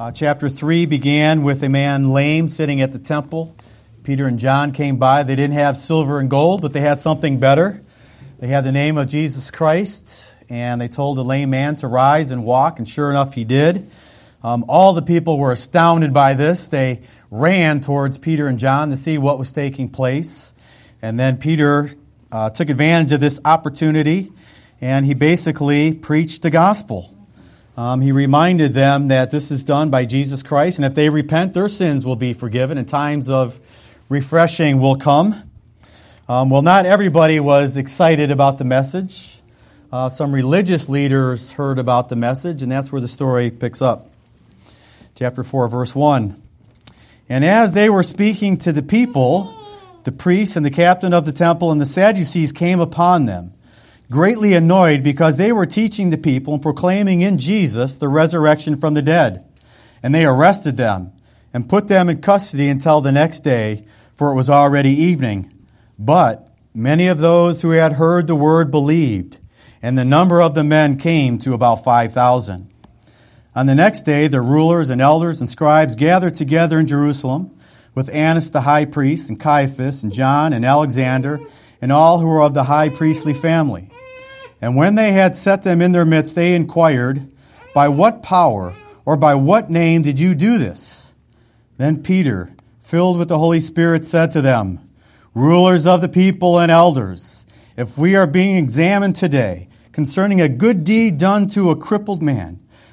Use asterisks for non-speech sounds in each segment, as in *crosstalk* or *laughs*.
Uh, chapter 3 began with a man lame sitting at the temple. Peter and John came by. They didn't have silver and gold, but they had something better. They had the name of Jesus Christ, and they told the lame man to rise and walk, and sure enough, he did. Um, all the people were astounded by this. They ran towards Peter and John to see what was taking place. And then Peter uh, took advantage of this opportunity, and he basically preached the gospel. Um, he reminded them that this is done by Jesus Christ, and if they repent, their sins will be forgiven, and times of refreshing will come. Um, well, not everybody was excited about the message. Uh, some religious leaders heard about the message, and that's where the story picks up. Chapter 4, verse 1. And as they were speaking to the people, the priests and the captain of the temple and the Sadducees came upon them greatly annoyed because they were teaching the people and proclaiming in Jesus the resurrection from the dead. And they arrested them and put them in custody until the next day, for it was already evening. But many of those who had heard the word believed, and the number of the men came to about 5,000. On the next day, the rulers and elders and scribes gathered together in Jerusalem with Annas the high priest, and Caiaphas, and John, and Alexander, and all who were of the high priestly family. And when they had set them in their midst, they inquired, By what power or by what name did you do this? Then Peter, filled with the Holy Spirit, said to them, Rulers of the people and elders, if we are being examined today concerning a good deed done to a crippled man,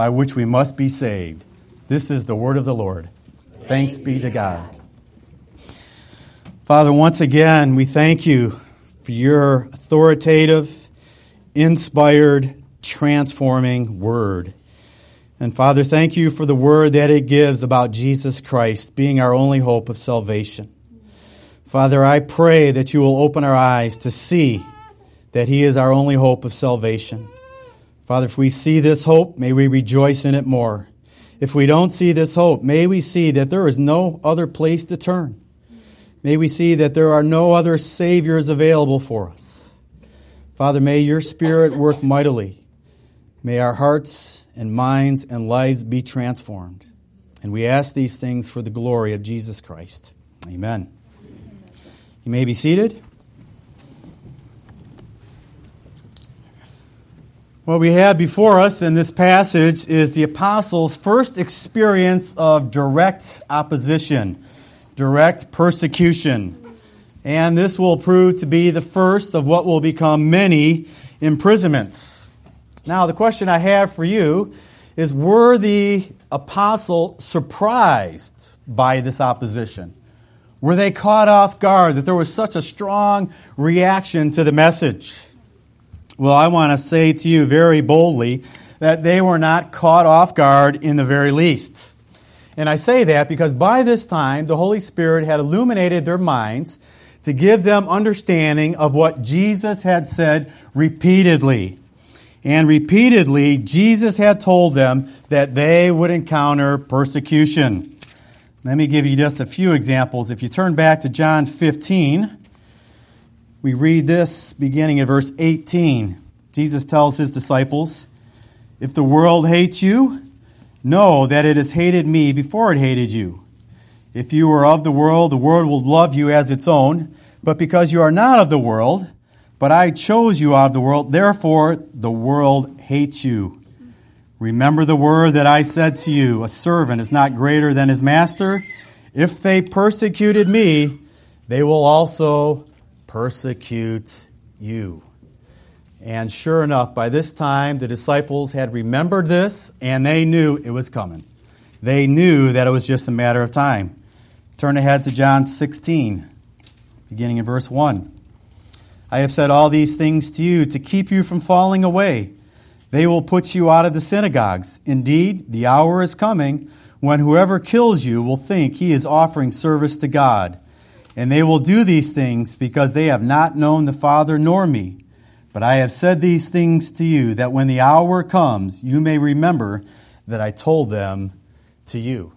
by which we must be saved. This is the word of the Lord. Thanks be to God. Father, once again, we thank you for your authoritative, inspired, transforming word. And Father, thank you for the word that it gives about Jesus Christ being our only hope of salvation. Father, I pray that you will open our eyes to see that he is our only hope of salvation. Father, if we see this hope, may we rejoice in it more. If we don't see this hope, may we see that there is no other place to turn. May we see that there are no other Saviors available for us. Father, may your Spirit work mightily. May our hearts and minds and lives be transformed. And we ask these things for the glory of Jesus Christ. Amen. You may be seated. What we have before us in this passage is the apostles' first experience of direct opposition, direct persecution. And this will prove to be the first of what will become many imprisonments. Now, the question I have for you is Were the apostles surprised by this opposition? Were they caught off guard that there was such a strong reaction to the message? Well, I want to say to you very boldly that they were not caught off guard in the very least. And I say that because by this time the Holy Spirit had illuminated their minds to give them understanding of what Jesus had said repeatedly. And repeatedly, Jesus had told them that they would encounter persecution. Let me give you just a few examples. If you turn back to John 15, we read this beginning at verse 18. Jesus tells his disciples, If the world hates you, know that it has hated me before it hated you. If you were of the world, the world will love you as its own. But because you are not of the world, but I chose you out of the world, therefore the world hates you. Remember the word that I said to you a servant is not greater than his master. If they persecuted me, they will also persecute you. And sure enough, by this time, the disciples had remembered this and they knew it was coming. They knew that it was just a matter of time. Turn ahead to John 16, beginning in verse 1. I have said all these things to you to keep you from falling away. They will put you out of the synagogues. Indeed, the hour is coming when whoever kills you will think he is offering service to God. And they will do these things because they have not known the Father nor me. But I have said these things to you that when the hour comes, you may remember that I told them to you.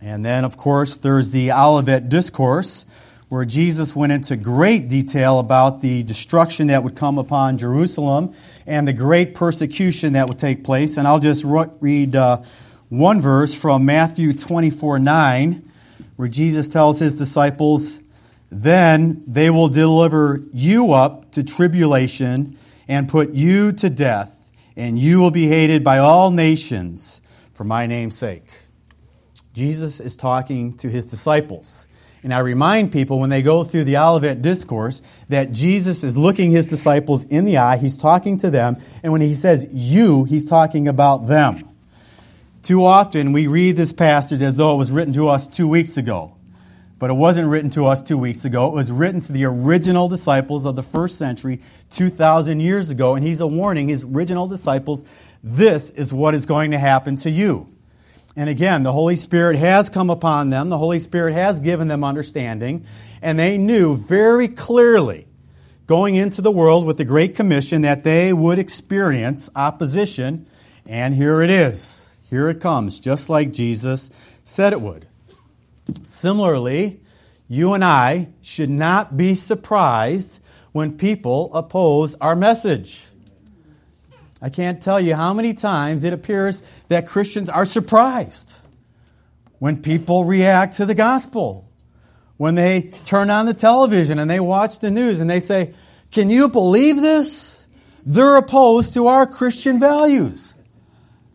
And then, of course, there's the Olivet Discourse, where Jesus went into great detail about the destruction that would come upon Jerusalem and the great persecution that would take place. And I'll just read uh, one verse from Matthew 24 9, where Jesus tells his disciples, Then they will deliver you up to tribulation and put you to death, and you will be hated by all nations for my name's sake. Jesus is talking to his disciples. And I remind people when they go through the Olivet Discourse that Jesus is looking his disciples in the eye. He's talking to them. And when he says you, he's talking about them. Too often we read this passage as though it was written to us two weeks ago. But it wasn't written to us two weeks ago. It was written to the original disciples of the first century 2,000 years ago. And he's a warning his original disciples this is what is going to happen to you. And again, the Holy Spirit has come upon them, the Holy Spirit has given them understanding, and they knew very clearly going into the world with the Great Commission that they would experience opposition, and here it is. Here it comes, just like Jesus said it would. Similarly, you and I should not be surprised when people oppose our message. I can't tell you how many times it appears that Christians are surprised when people react to the gospel. When they turn on the television and they watch the news and they say, Can you believe this? They're opposed to our Christian values.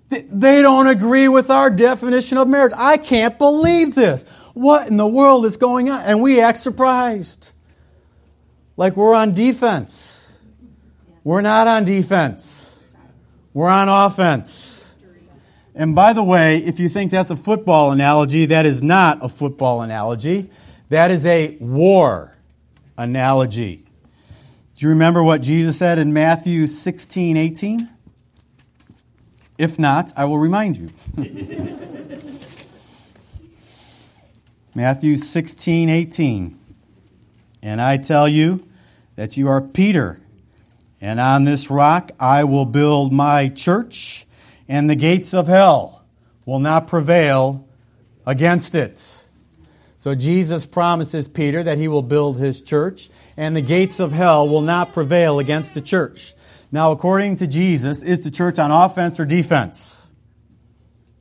They don't agree with our definition of marriage. I can't believe this. What in the world is going on? And we act surprised. Like we're on defense. We're not on defense. We're on offense. And by the way, if you think that's a football analogy, that is not a football analogy. That is a war analogy. Do you remember what Jesus said in Matthew 16, 18? If not, I will remind you. *laughs* Matthew 16, 18. And I tell you that you are Peter and on this rock I will build my church, and the gates of hell will not prevail against it. So Jesus promises Peter that he will build his church, and the gates of hell will not prevail against the church. Now, according to Jesus, is the church on offense or defense?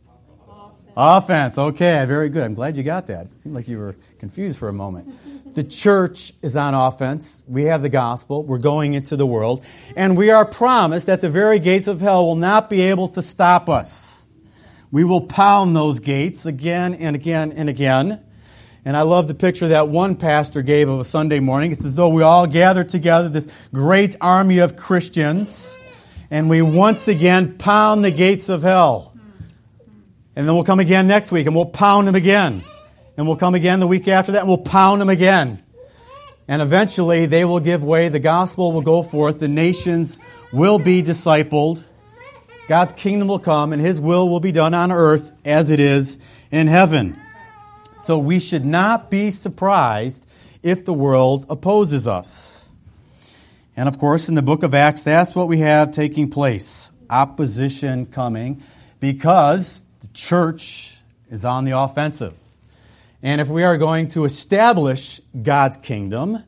Offense. offense. Okay, very good. I'm glad you got that. It seemed like you were confused for a moment the church is on offense. We have the gospel. We're going into the world. And we are promised that the very gates of hell will not be able to stop us. We will pound those gates again and again and again. And I love the picture that one pastor gave of a Sunday morning. It's as though we all gather together, this great army of Christians, and we once again pound the gates of hell. And then we'll come again next week and we'll pound them again and we'll come again the week after that and we'll pound them again. And eventually they will give way, the gospel will go forth, the nations will be discipled, God's kingdom will come, and his will will be done on earth as it is in heaven. So we should not be surprised if the world opposes us. And of course, in the book of Acts, that's what we have taking place opposition coming because the church is on the offensive. And if we are going to establish God's kingdom,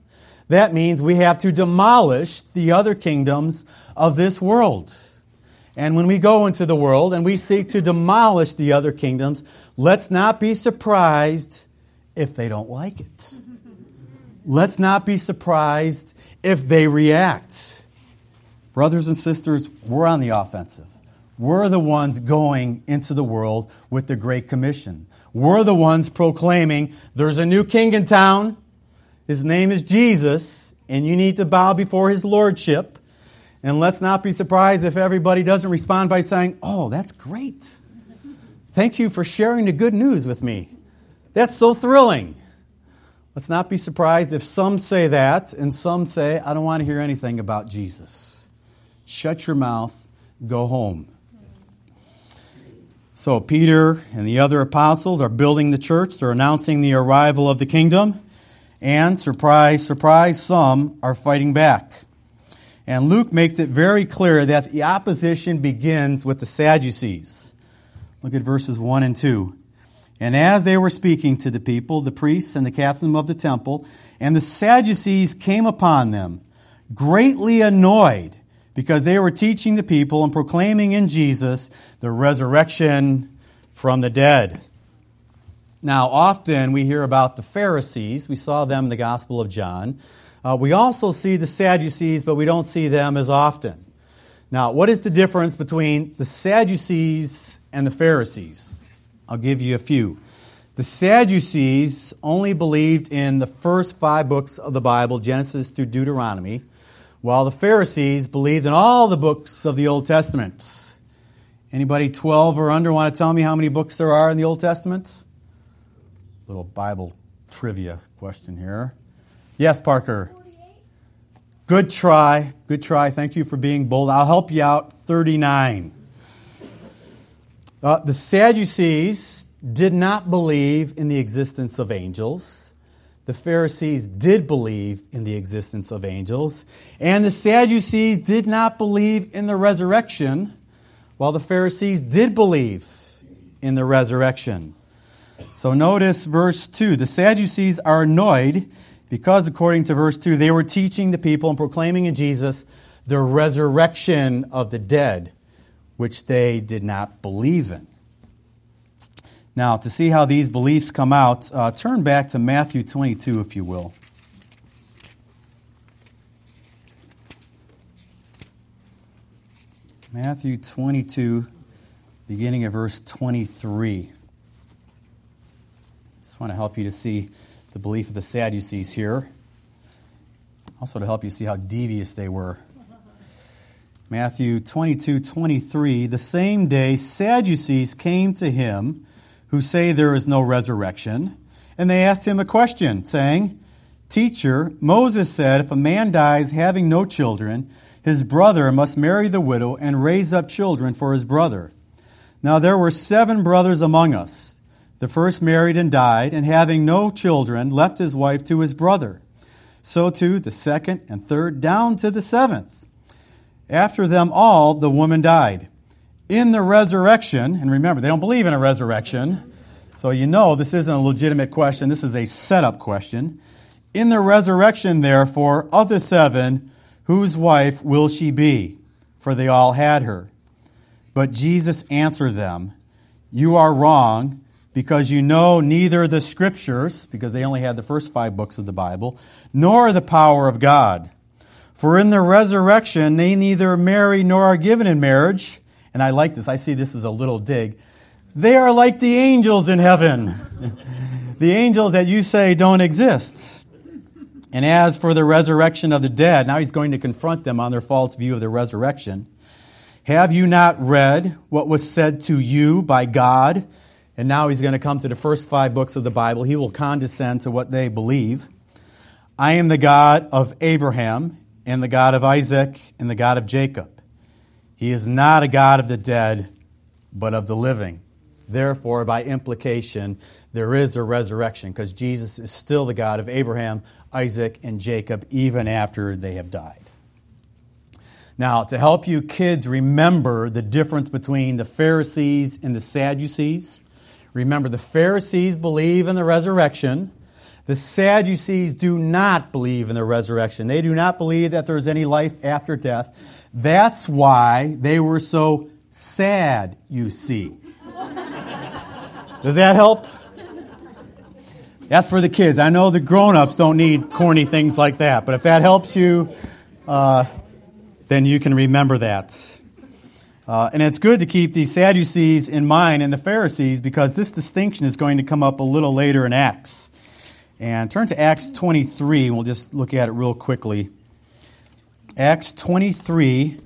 that means we have to demolish the other kingdoms of this world. And when we go into the world and we seek to demolish the other kingdoms, let's not be surprised if they don't like it. Let's not be surprised if they react. Brothers and sisters, we're on the offensive. We're the ones going into the world with the Great Commission. We're the ones proclaiming there's a new king in town. His name is Jesus, and you need to bow before his lordship. And let's not be surprised if everybody doesn't respond by saying, Oh, that's great. Thank you for sharing the good news with me. That's so thrilling. Let's not be surprised if some say that and some say, I don't want to hear anything about Jesus. Shut your mouth, go home. So, Peter and the other apostles are building the church. They're announcing the arrival of the kingdom. And, surprise, surprise, some are fighting back. And Luke makes it very clear that the opposition begins with the Sadducees. Look at verses 1 and 2. And as they were speaking to the people, the priests and the captain of the temple, and the Sadducees came upon them, greatly annoyed, because they were teaching the people and proclaiming in Jesus the resurrection from the dead. Now, often we hear about the Pharisees. We saw them in the Gospel of John. Uh, we also see the Sadducees, but we don't see them as often. Now, what is the difference between the Sadducees and the Pharisees? I'll give you a few. The Sadducees only believed in the first five books of the Bible, Genesis through Deuteronomy, while the Pharisees believed in all the books of the Old Testament. Anybody 12 or under want to tell me how many books there are in the Old Testament? Little Bible trivia question here. Yes, Parker. Good try. Good try. Thank you for being bold. I'll help you out. 39. Uh, the Sadducees did not believe in the existence of angels. The Pharisees did believe in the existence of angels. And the Sadducees did not believe in the resurrection, while the Pharisees did believe in the resurrection. So notice verse 2. The Sadducees are annoyed because, according to verse 2, they were teaching the people and proclaiming in Jesus the resurrection of the dead, which they did not believe in. Now, to see how these beliefs come out, uh, turn back to Matthew 22, if you will. Matthew 22, beginning of verse 23. Want to help you to see the belief of the Sadducees here. Also, to help you see how devious they were. Matthew 22 23. The same day, Sadducees came to him who say there is no resurrection, and they asked him a question, saying, Teacher, Moses said, if a man dies having no children, his brother must marry the widow and raise up children for his brother. Now there were seven brothers among us. The first married and died, and having no children, left his wife to his brother. So too the second and third, down to the seventh. After them all, the woman died. In the resurrection, and remember, they don't believe in a resurrection, so you know this isn't a legitimate question, this is a setup question. In the resurrection, therefore, of the seven, whose wife will she be? For they all had her. But Jesus answered them, You are wrong because you know neither the scriptures, because they only had the first five books of the Bible, nor the power of God. For in the resurrection they neither marry nor are given in marriage. And I like this, I see this as a little dig. They are like the angels in heaven. *laughs* the angels that you say don't exist. And as for the resurrection of the dead, now he's going to confront them on their false view of the resurrection. Have you not read what was said to you by God? And now he's going to come to the first five books of the Bible. He will condescend to what they believe. I am the God of Abraham, and the God of Isaac, and the God of Jacob. He is not a God of the dead, but of the living. Therefore, by implication, there is a resurrection because Jesus is still the God of Abraham, Isaac, and Jacob even after they have died. Now, to help you kids remember the difference between the Pharisees and the Sadducees, Remember, the Pharisees believe in the resurrection. The Sadducees do not believe in the resurrection. They do not believe that there's any life after death. That's why they were so sad, you see. Does that help? That's for the kids. I know the grown ups don't need corny things like that, but if that helps you, uh, then you can remember that. Uh, and it's good to keep the Sadducees in mind and the Pharisees because this distinction is going to come up a little later in Acts. And turn to Acts 23, and we'll just look at it real quickly. Acts 23,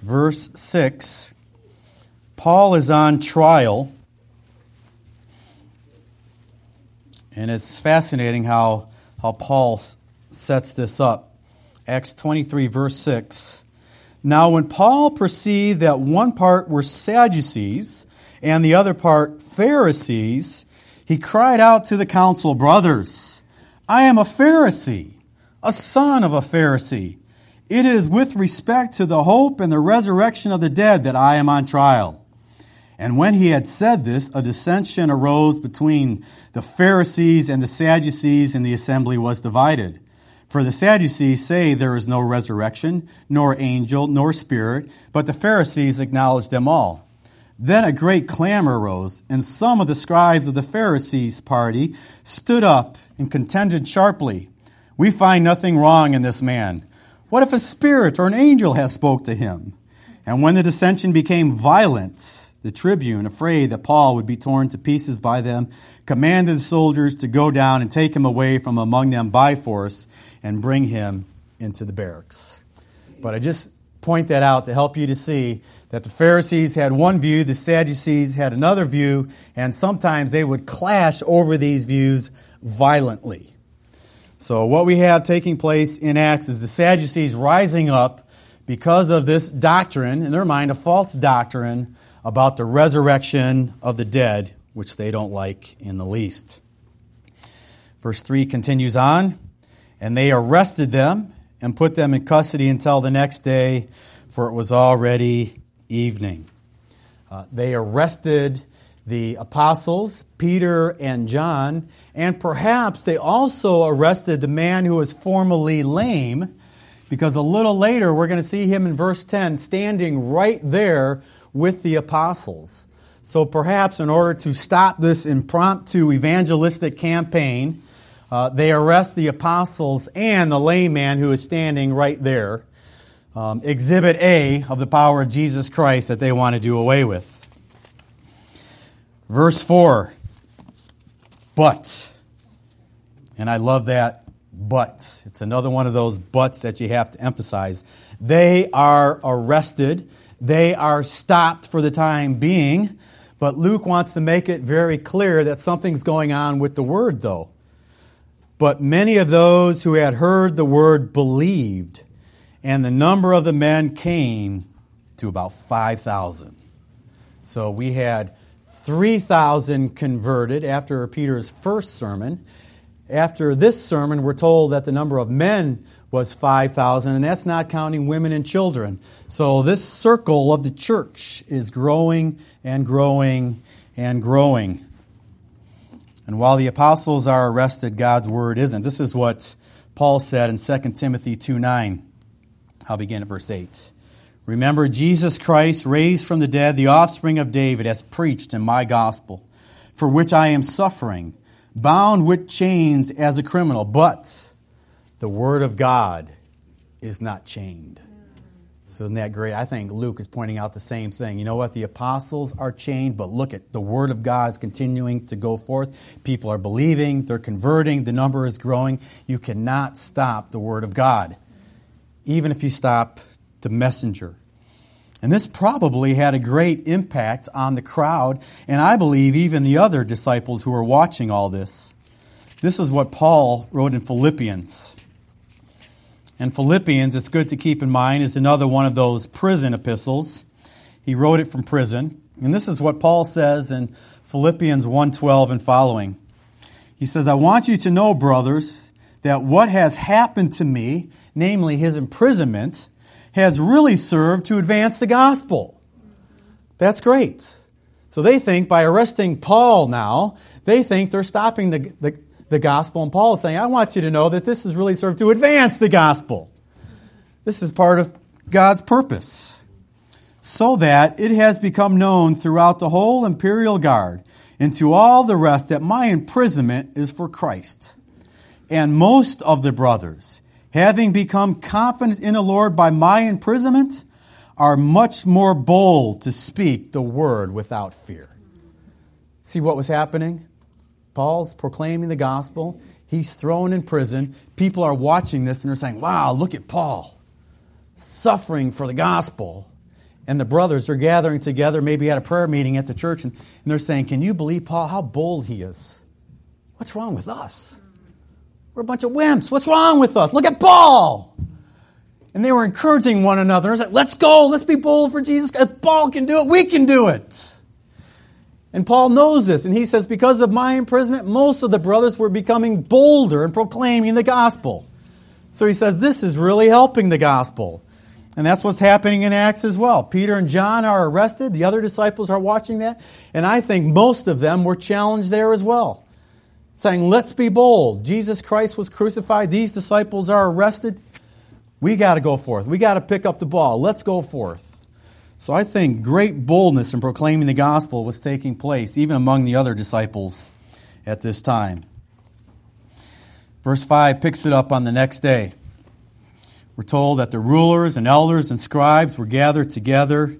verse 6. Paul is on trial. And it's fascinating how, how Paul sets this up. Acts 23, verse 6. Now, when Paul perceived that one part were Sadducees and the other part Pharisees, he cried out to the council, Brothers, I am a Pharisee, a son of a Pharisee. It is with respect to the hope and the resurrection of the dead that I am on trial. And when he had said this, a dissension arose between the Pharisees and the Sadducees, and the assembly was divided. For the Sadducees say there is no resurrection, nor angel, nor spirit, but the Pharisees acknowledge them all. Then a great clamor arose, and some of the scribes of the Pharisees' party stood up and contended sharply. We find nothing wrong in this man. What if a spirit or an angel has spoke to him? And when the dissension became violent, the tribune, afraid that Paul would be torn to pieces by them, commanded the soldiers to go down and take him away from among them by force and bring him into the barracks. But I just point that out to help you to see that the Pharisees had one view, the Sadducees had another view, and sometimes they would clash over these views violently. So, what we have taking place in Acts is the Sadducees rising up because of this doctrine, in their mind, a false doctrine about the resurrection of the dead, which they don't like in the least. Verse 3 continues on, and they arrested them and put them in custody until the next day, for it was already evening. Uh, they arrested the apostles, Peter and John, and perhaps they also arrested the man who was formerly lame, because a little later we're going to see him in verse 10 standing right there with the apostles. So perhaps in order to stop this impromptu evangelistic campaign, uh, they arrest the apostles and the layman who is standing right there. Um, exhibit A of the power of Jesus Christ that they want to do away with. Verse 4 But, and I love that but. It's another one of those buts that you have to emphasize. They are arrested, they are stopped for the time being, but Luke wants to make it very clear that something's going on with the word, though. But many of those who had heard the word believed, and the number of the men came to about 5,000. So we had 3,000 converted after Peter's first sermon. After this sermon, we're told that the number of men was 5,000, and that's not counting women and children. So this circle of the church is growing and growing and growing. And while the apostles are arrested, God's word isn't. This is what Paul said in 2 Timothy 2 9. I'll begin at verse 8. Remember Jesus Christ, raised from the dead, the offspring of David, has preached in my gospel, for which I am suffering, bound with chains as a criminal. But the word of God is not chained. Isn't that great? I think Luke is pointing out the same thing. You know what? The apostles are chained, but look at the word of God is continuing to go forth. People are believing, they're converting, the number is growing. You cannot stop the word of God, even if you stop the messenger. And this probably had a great impact on the crowd, and I believe even the other disciples who were watching all this. This is what Paul wrote in Philippians. And Philippians, it's good to keep in mind, is another one of those prison epistles. He wrote it from prison. And this is what Paul says in Philippians 1:12 and following. He says, "I want you to know, brothers, that what has happened to me, namely his imprisonment, has really served to advance the gospel. That's great. So they think by arresting Paul now, they think they're stopping the, the, the gospel. And Paul is saying, I want you to know that this has really served to advance the gospel. This is part of God's purpose. So that it has become known throughout the whole imperial guard and to all the rest that my imprisonment is for Christ. And most of the brothers, having become confident in the Lord by my imprisonment, are much more bold to speak the word without fear. See what was happening? Paul's proclaiming the gospel. He's thrown in prison. People are watching this and they're saying, Wow, look at Paul suffering for the gospel. And the brothers are gathering together, maybe at a prayer meeting at the church, and, and they're saying, Can you believe Paul? How bold he is. What's wrong with us? We're a bunch of wimps. What's wrong with us? Look at Paul. And they were encouraging one another. It's like, let's go. Let's be bold for Jesus. If Paul can do it, we can do it. And Paul knows this, and he says, Because of my imprisonment, most of the brothers were becoming bolder in proclaiming the gospel. So he says, This is really helping the gospel. And that's what's happening in Acts as well. Peter and John are arrested. The other disciples are watching that. And I think most of them were challenged there as well, saying, Let's be bold. Jesus Christ was crucified. These disciples are arrested. We got to go forth. We got to pick up the ball. Let's go forth. So I think great boldness in proclaiming the gospel was taking place, even among the other disciples at this time. Verse 5 picks it up on the next day. We're told that the rulers and elders and scribes were gathered together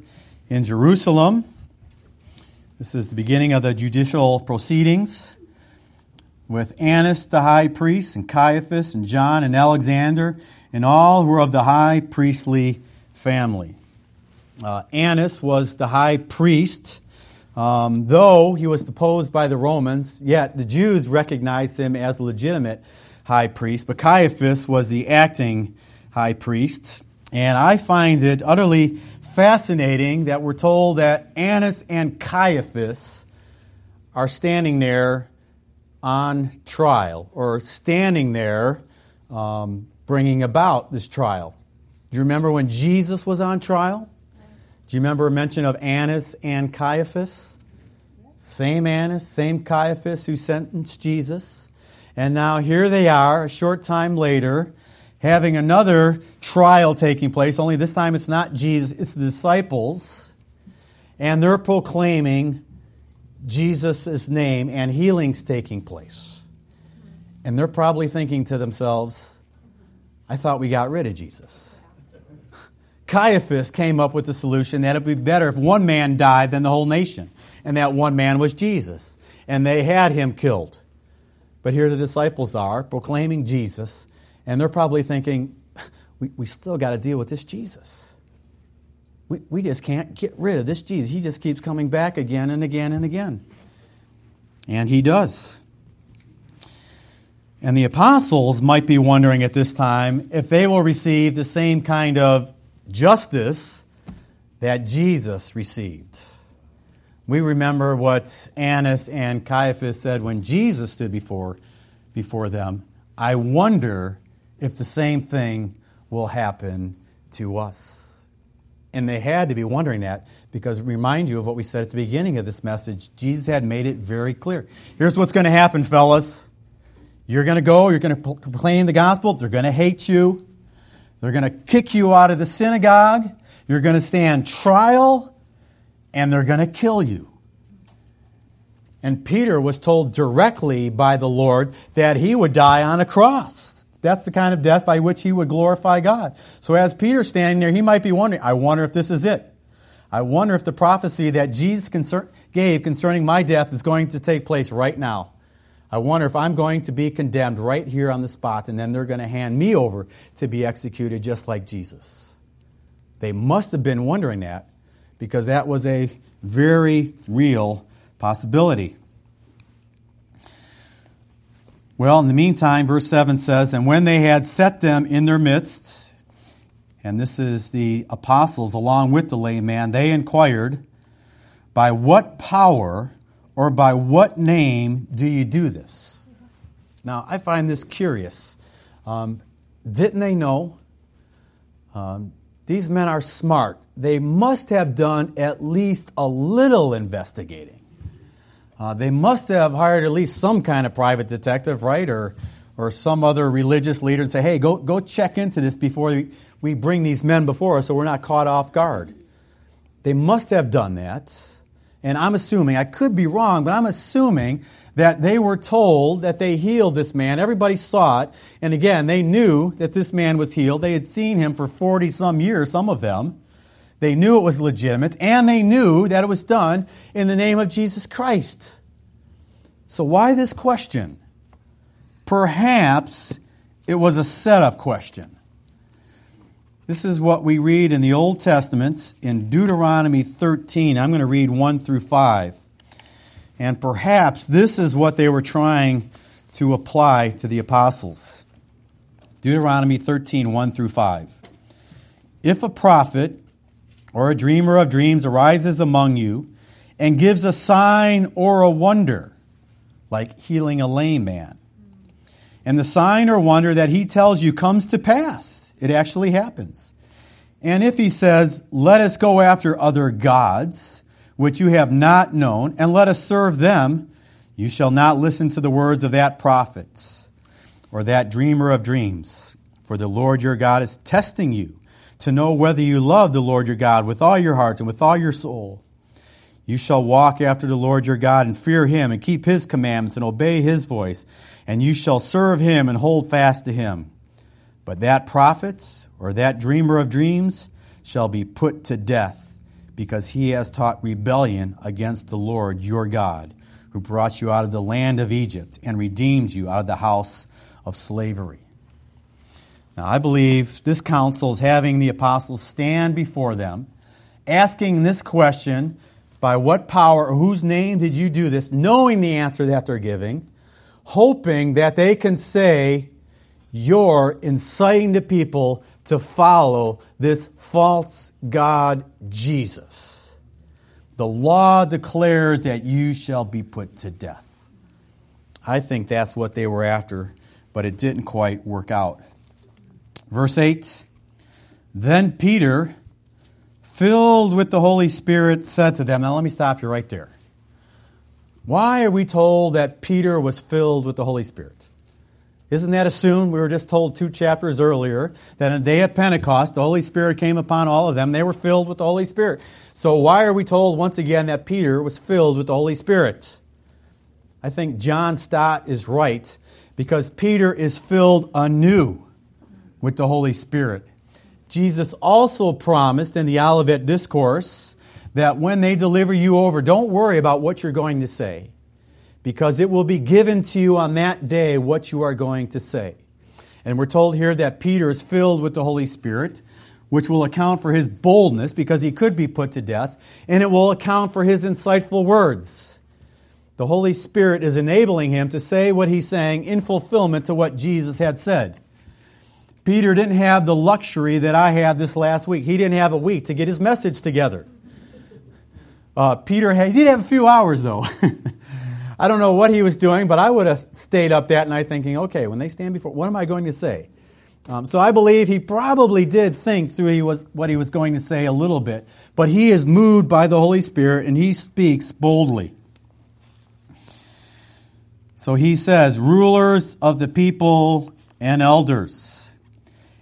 in Jerusalem. This is the beginning of the judicial proceedings with Annas the high priest, and Caiaphas, and John, and Alexander, and all who were of the high priestly family. Uh, Annas was the high priest. Um, though he was deposed by the Romans, yet the Jews recognized him as a legitimate high priest. But Caiaphas was the acting high priest. And I find it utterly fascinating that we're told that Annas and Caiaphas are standing there on trial, or standing there um, bringing about this trial. Do you remember when Jesus was on trial? Do you remember a mention of Annas and Caiaphas? Same Annas, same Caiaphas who sentenced Jesus. And now here they are, a short time later, having another trial taking place, only this time it's not Jesus, it's the disciples. And they're proclaiming Jesus' name and healings taking place. And they're probably thinking to themselves, I thought we got rid of Jesus. Caiaphas came up with the solution that it would be better if one man died than the whole nation. And that one man was Jesus. And they had him killed. But here the disciples are proclaiming Jesus, and they're probably thinking, we, we still got to deal with this Jesus. We, we just can't get rid of this Jesus. He just keeps coming back again and again and again. And he does. And the apostles might be wondering at this time if they will receive the same kind of justice that Jesus received. We remember what Annas and Caiaphas said when Jesus stood before, before them. I wonder if the same thing will happen to us. And they had to be wondering that because remind you of what we said at the beginning of this message. Jesus had made it very clear. Here's what's going to happen, fellas. You're going to go, you're going to proclaim the gospel, they're going to hate you. They're going to kick you out of the synagogue. You're going to stand trial, and they're going to kill you. And Peter was told directly by the Lord that he would die on a cross. That's the kind of death by which he would glorify God. So as Peter's standing there, he might be wondering, I wonder if this is it. I wonder if the prophecy that Jesus gave concerning my death is going to take place right now. I wonder if I'm going to be condemned right here on the spot, and then they're going to hand me over to be executed just like Jesus. They must have been wondering that because that was a very real possibility. Well, in the meantime, verse 7 says, And when they had set them in their midst, and this is the apostles along with the lame man, they inquired, By what power or by what name do you do this? Now, I find this curious. Um, didn't they know? Um, these men are smart. They must have done at least a little investigating. Uh, they must have hired at least some kind of private detective, right? Or, or some other religious leader and say, hey, go, go check into this before we, we bring these men before us so we're not caught off guard. They must have done that. And I'm assuming, I could be wrong, but I'm assuming that they were told that they healed this man. Everybody saw it. And again, they knew that this man was healed. They had seen him for 40 some years, some of them. They knew it was legitimate, and they knew that it was done in the name of Jesus Christ. So, why this question? Perhaps it was a setup question. This is what we read in the Old Testament in Deuteronomy 13. I'm going to read 1 through 5. And perhaps this is what they were trying to apply to the apostles. Deuteronomy 13, 1 through 5. If a prophet or a dreamer of dreams arises among you and gives a sign or a wonder, like healing a lame man. And the sign or wonder that he tells you comes to pass, it actually happens. And if he says, Let us go after other gods, which you have not known, and let us serve them, you shall not listen to the words of that prophet or that dreamer of dreams. For the Lord your God is testing you to know whether you love the Lord your God with all your heart and with all your soul. You shall walk after the Lord your God and fear him and keep his commandments and obey his voice, and you shall serve him and hold fast to him. But that prophet or that dreamer of dreams shall be put to death because he has taught rebellion against the Lord your God, who brought you out of the land of Egypt and redeemed you out of the house of slavery. Now, I believe this council is having the apostles stand before them, asking this question by what power or whose name did you do this, knowing the answer that they're giving, hoping that they can say, You're inciting the people to follow this false God, Jesus. The law declares that you shall be put to death. I think that's what they were after but it didn't quite work out. Verse 8 Then Peter, filled with the Holy Spirit, said to them, Now let me stop you right there. Why are we told that Peter was filled with the Holy Spirit? Isn't that assumed? We were just told two chapters earlier that on the day of Pentecost, the Holy Spirit came upon all of them. They were filled with the Holy Spirit. So, why are we told once again that Peter was filled with the Holy Spirit? I think John Stott is right because Peter is filled anew with the Holy Spirit. Jesus also promised in the Olivet Discourse that when they deliver you over, don't worry about what you're going to say, because it will be given to you on that day what you are going to say. And we're told here that Peter is filled with the Holy Spirit, which will account for his boldness because he could be put to death, and it will account for his insightful words. The Holy Spirit is enabling him to say what he's saying in fulfillment to what Jesus had said. Peter didn't have the luxury that I had this last week. He didn't have a week to get his message together. Uh, Peter had, he did have a few hours though. *laughs* I don't know what he was doing, but I would have stayed up that night thinking, okay, when they stand before, what am I going to say? Um, so I believe he probably did think through he was, what he was going to say a little bit, but he is moved by the Holy Spirit and he speaks boldly. So he says, rulers of the people and elders,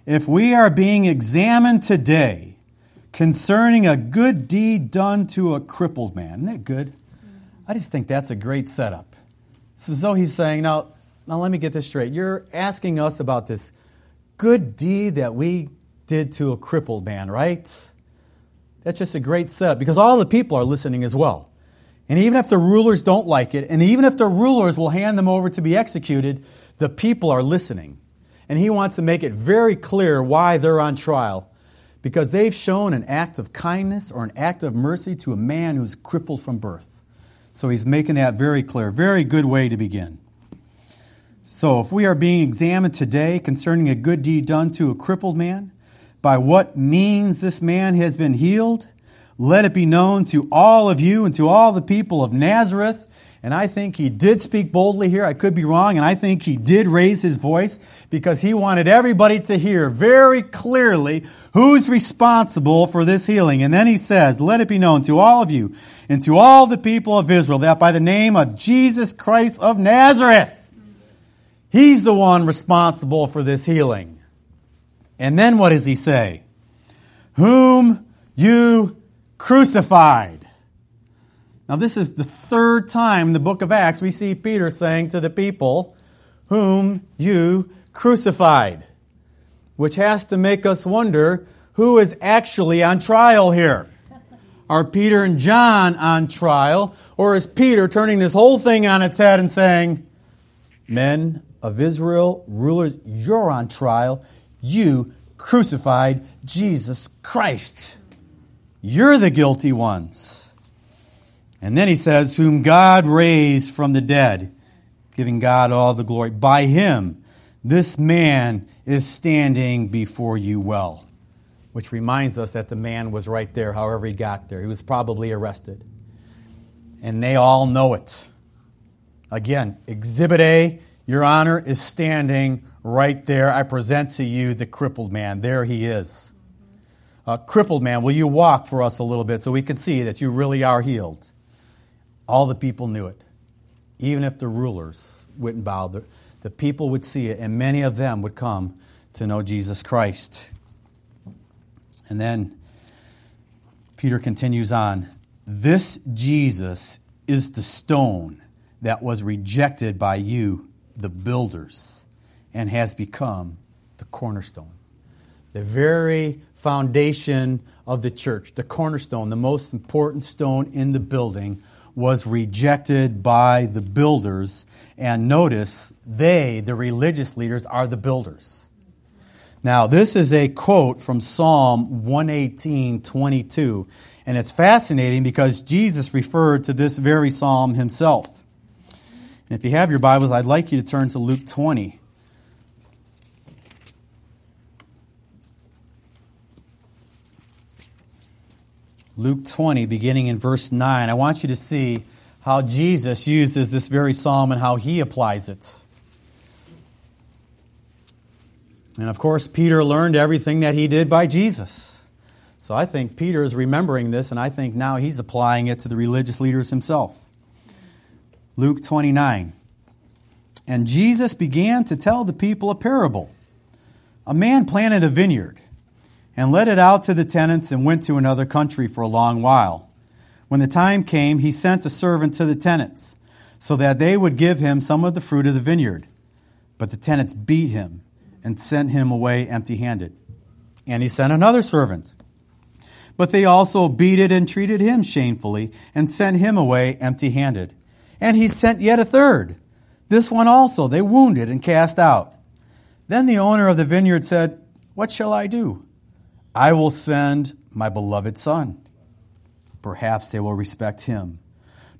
if we are being examined today concerning a good deed done to a crippled man, isn't that good? I just think that's a great setup. Though he's saying, now, now let me get this straight. You're asking us about this good deed that we did to a crippled man, right? That's just a great setup because all the people are listening as well. And even if the rulers don't like it, and even if the rulers will hand them over to be executed, the people are listening. And he wants to make it very clear why they're on trial. Because they've shown an act of kindness or an act of mercy to a man who's crippled from birth. So he's making that very clear. Very good way to begin. So if we are being examined today concerning a good deed done to a crippled man, by what means this man has been healed, let it be known to all of you and to all the people of Nazareth. And I think he did speak boldly here. I could be wrong. And I think he did raise his voice because he wanted everybody to hear very clearly who's responsible for this healing. And then he says, Let it be known to all of you and to all the people of Israel that by the name of Jesus Christ of Nazareth, he's the one responsible for this healing. And then what does he say? Whom you crucified. Now, this is the third time in the book of Acts we see Peter saying to the people, Whom you crucified, which has to make us wonder who is actually on trial here. Are Peter and John on trial, or is Peter turning this whole thing on its head and saying, Men of Israel, rulers, you're on trial. You crucified Jesus Christ. You're the guilty ones. And then he says, Whom God raised from the dead, giving God all the glory. By him, this man is standing before you well. Which reminds us that the man was right there, however he got there. He was probably arrested. And they all know it. Again, Exhibit A, Your Honor, is standing right there. I present to you the crippled man. There he is. Uh, crippled man, will you walk for us a little bit so we can see that you really are healed? All the people knew it. Even if the rulers wouldn't bow, the, the people would see it, and many of them would come to know Jesus Christ. And then Peter continues on This Jesus is the stone that was rejected by you, the builders, and has become the cornerstone. The very foundation of the church, the cornerstone, the most important stone in the building, was rejected by the builders. And notice, they, the religious leaders, are the builders. Now, this is a quote from Psalm 118 22, and it's fascinating because Jesus referred to this very psalm himself. And if you have your Bibles, I'd like you to turn to Luke 20. Luke 20, beginning in verse 9. I want you to see how Jesus uses this very psalm and how he applies it. And of course, Peter learned everything that he did by Jesus. So I think Peter is remembering this, and I think now he's applying it to the religious leaders himself. Luke 29. And Jesus began to tell the people a parable. A man planted a vineyard and let it out to the tenants and went to another country for a long while. When the time came, he sent a servant to the tenants so that they would give him some of the fruit of the vineyard. But the tenants beat him and sent him away empty handed. And he sent another servant. But they also beat it and treated him shamefully and sent him away empty handed. And he sent yet a third. This one also they wounded and cast out. Then the owner of the vineyard said, What shall I do? I will send my beloved son. Perhaps they will respect him.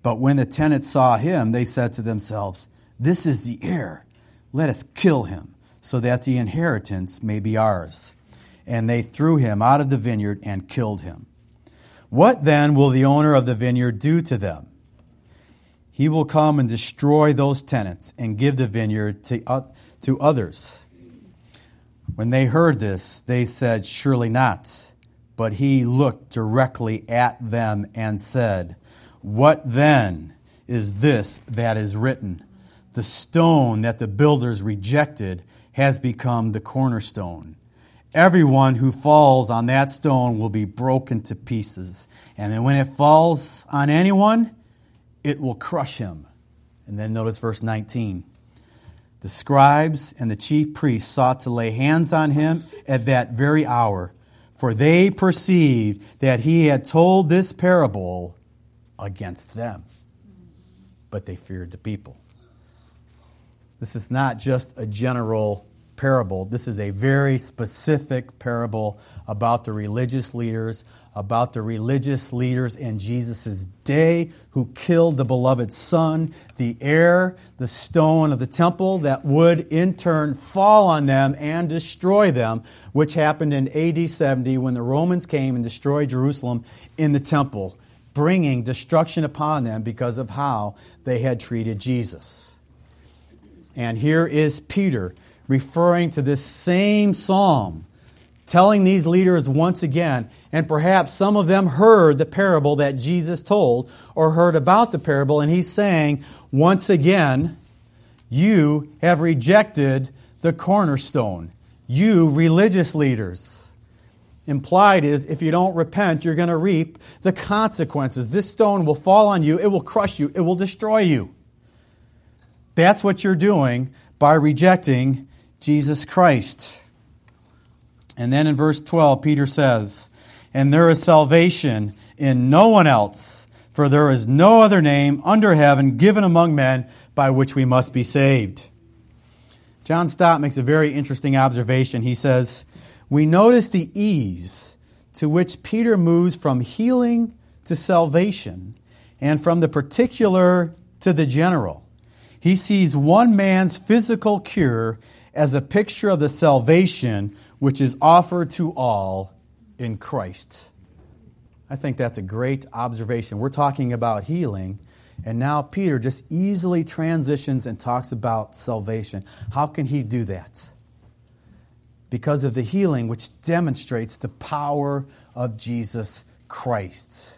But when the tenants saw him, they said to themselves, This is the heir. Let us kill him so that the inheritance may be ours. And they threw him out of the vineyard and killed him. What then will the owner of the vineyard do to them? He will come and destroy those tenants and give the vineyard to, uh, to others. When they heard this, they said, Surely not. But he looked directly at them and said, What then is this that is written? The stone that the builders rejected has become the cornerstone. Everyone who falls on that stone will be broken to pieces. And then when it falls on anyone, it will crush him. And then notice verse 19. The scribes and the chief priests sought to lay hands on him at that very hour, for they perceived that he had told this parable against them. But they feared the people. This is not just a general parable. This is a very specific parable about the religious leaders, about the religious leaders in Jesus' day who killed the beloved Son, the heir, the stone of the temple that would in turn fall on them and destroy them, which happened in AD 70 when the Romans came and destroyed Jerusalem in the temple, bringing destruction upon them because of how they had treated Jesus. And here is Peter referring to this same psalm, telling these leaders once again, and perhaps some of them heard the parable that Jesus told or heard about the parable, and he's saying, once again, you have rejected the cornerstone. You, religious leaders. Implied is if you don't repent, you're going to reap the consequences. This stone will fall on you, it will crush you, it will destroy you. That's what you're doing by rejecting Jesus Christ. And then in verse 12, Peter says, And there is salvation in no one else, for there is no other name under heaven given among men by which we must be saved. John Stott makes a very interesting observation. He says, We notice the ease to which Peter moves from healing to salvation and from the particular to the general. He sees one man's physical cure as a picture of the salvation which is offered to all in Christ. I think that's a great observation. We're talking about healing, And now Peter just easily transitions and talks about salvation. How can he do that? Because of the healing which demonstrates the power of Jesus Christ,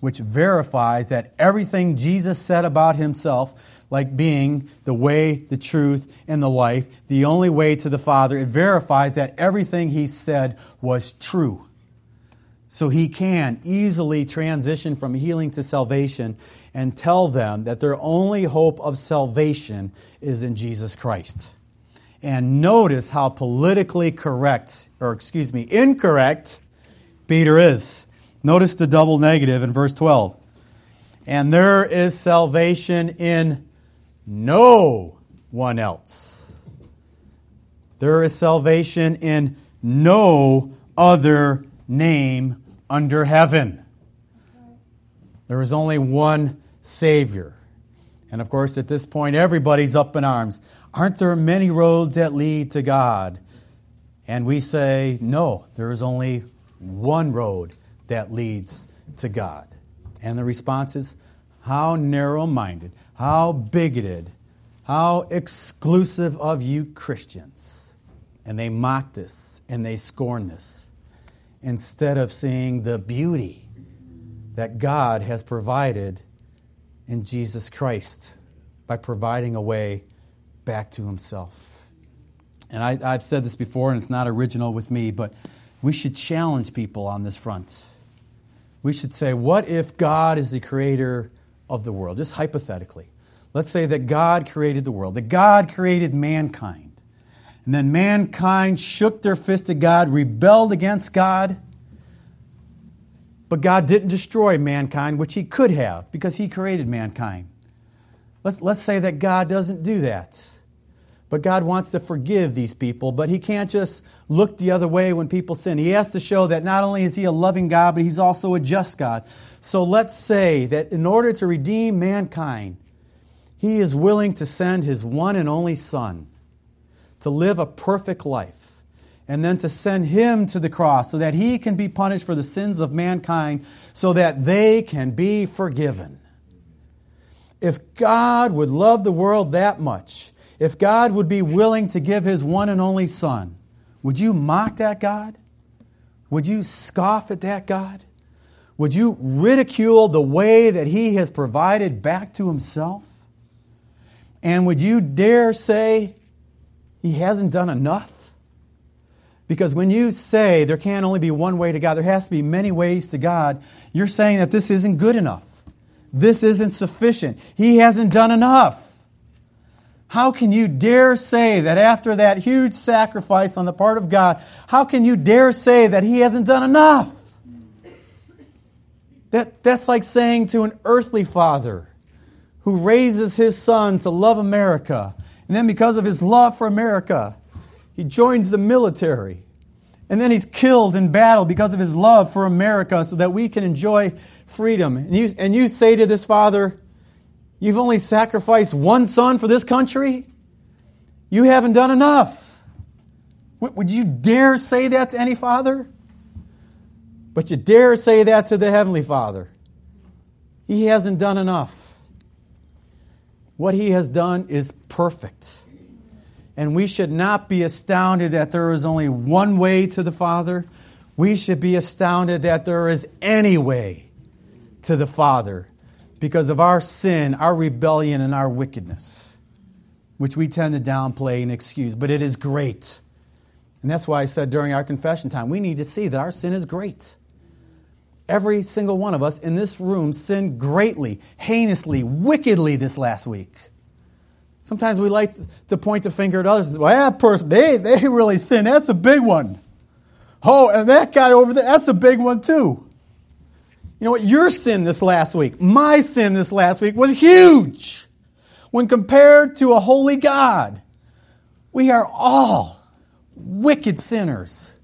which verifies that everything Jesus said about himself, like being the way, the truth, and the life, the only way to the Father, it verifies that everything he said was true. So he can easily transition from healing to salvation and tell them that their only hope of salvation is in Jesus Christ. And notice how politically correct, or excuse me, incorrect Peter is. Notice the double negative in verse 12. And there is salvation in no one else. There is salvation in no other name under heaven. There is only one Savior. And of course, at this point, everybody's up in arms. Aren't there many roads that lead to God? And we say, no, there is only one road that leads to God. And the response is, how narrow minded, how bigoted, how exclusive of you Christians. And they mock this and they scorn this instead of seeing the beauty that God has provided in Jesus Christ by providing a way back to Himself. And I, have said this before, and it's not original with me, but we should challenge people on this front. We should say, what if God is the creator of the world? Just hypothetically. Let's say that God created the world, that God created mankind. And then mankind shook their fist at God, rebelled against God. But God didn't destroy mankind, which He could have, because He created mankind. Let's, let's say that God doesn't do that. But God wants to forgive these people, but He can't just look the other way when people sin. He has to show that not only is He a loving God, but He's also a just God. So let's say that in order to redeem mankind, He is willing to send His one and only Son to live a perfect life, and then to send him to the cross so that he can be punished for the sins of mankind so that they can be forgiven. If God would love the world that much, if God would be willing to give his one and only Son, would you mock that God? Would you scoff at that God? Would you ridicule the way that he has provided back to himself? And would you dare say, he hasn't done enough. Because when you say there can't only be one way to God, there has to be many ways to God, you're saying that this isn't good enough. This isn't sufficient. He hasn't done enough. How can you dare say that after that huge sacrifice on the part of God, how can you dare say that He hasn't done enough? That, that's like saying to an earthly father who raises his son to love America and then, because of his love for America, he joins the military. And then he's killed in battle because of his love for America so that we can enjoy freedom. And you, and you say to this father, You've only sacrificed one son for this country? You haven't done enough. Would you dare say that to any father? But you dare say that to the Heavenly Father. He hasn't done enough. What he has done is perfect. And we should not be astounded that there is only one way to the Father. We should be astounded that there is any way to the Father because of our sin, our rebellion, and our wickedness, which we tend to downplay and excuse. But it is great. And that's why I said during our confession time, we need to see that our sin is great. Every single one of us in this room sinned greatly, heinously, wickedly this last week. Sometimes we like to point the finger at others. Well, that person, they, they really sinned. That's a big one. Oh, and that guy over there, that's a big one too. You know what? Your sin this last week, my sin this last week was huge when compared to a holy God. We are all wicked sinners,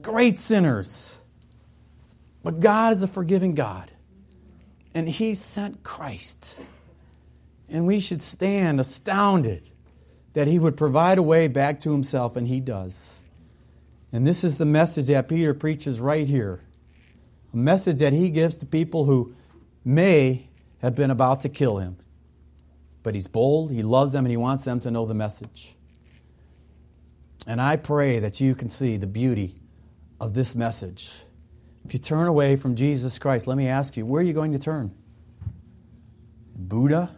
great sinners. But God is a forgiving God. And He sent Christ. And we should stand astounded that He would provide a way back to Himself, and He does. And this is the message that Peter preaches right here a message that he gives to people who may have been about to kill him. But he's bold, he loves them, and he wants them to know the message. And I pray that you can see the beauty of this message. If you turn away from Jesus Christ, let me ask you, where are you going to turn? Buddha?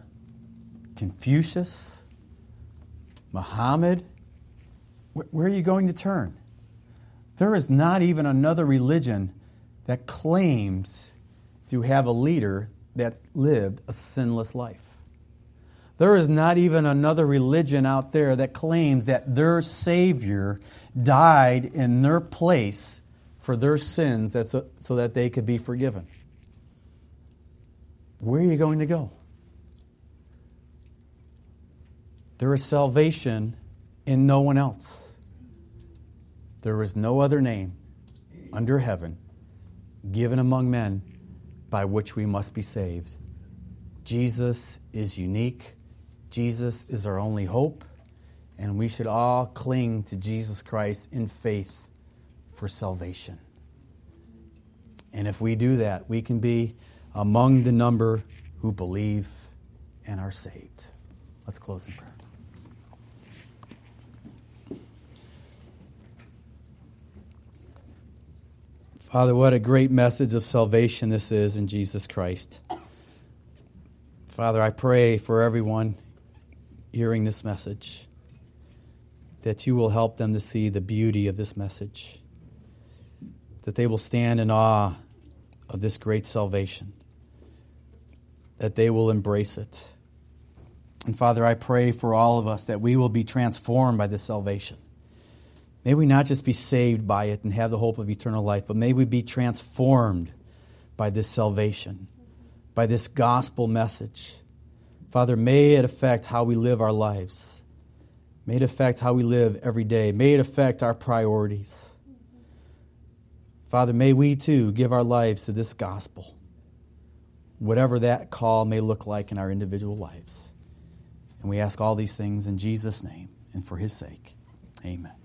Confucius? Muhammad? Where are you going to turn? There is not even another religion that claims to have a leader that lived a sinless life. There is not even another religion out there that claims that their Savior died in their place for their sins so that they could be forgiven. Where are you going to go? There is salvation in no one else. There is no other name under heaven given among men by which we must be saved. Jesus is unique. Jesus is our only hope. And we should all cling to Jesus Christ in faith for salvation. And if we do that, we can be among the number who believe and are saved. Let's close in prayer. Father, what a great message of salvation this is in Jesus Christ. Father, I pray for everyone hearing this message that you will help them to see the beauty of this message, that they will stand in awe of this great salvation, that they will embrace it. And Father, I pray for all of us that we will be transformed by this salvation May we not just be saved by it and have the hope of eternal life, but may we be transformed by this salvation, by this gospel message. Father, may it affect how we live our lives. May it affect how we live every day. May it affect our priorities. Father, may we too give our lives to this gospel, whatever that call may look like in our individual lives. And we ask all these things in Jesus' name and for his sake. Amen.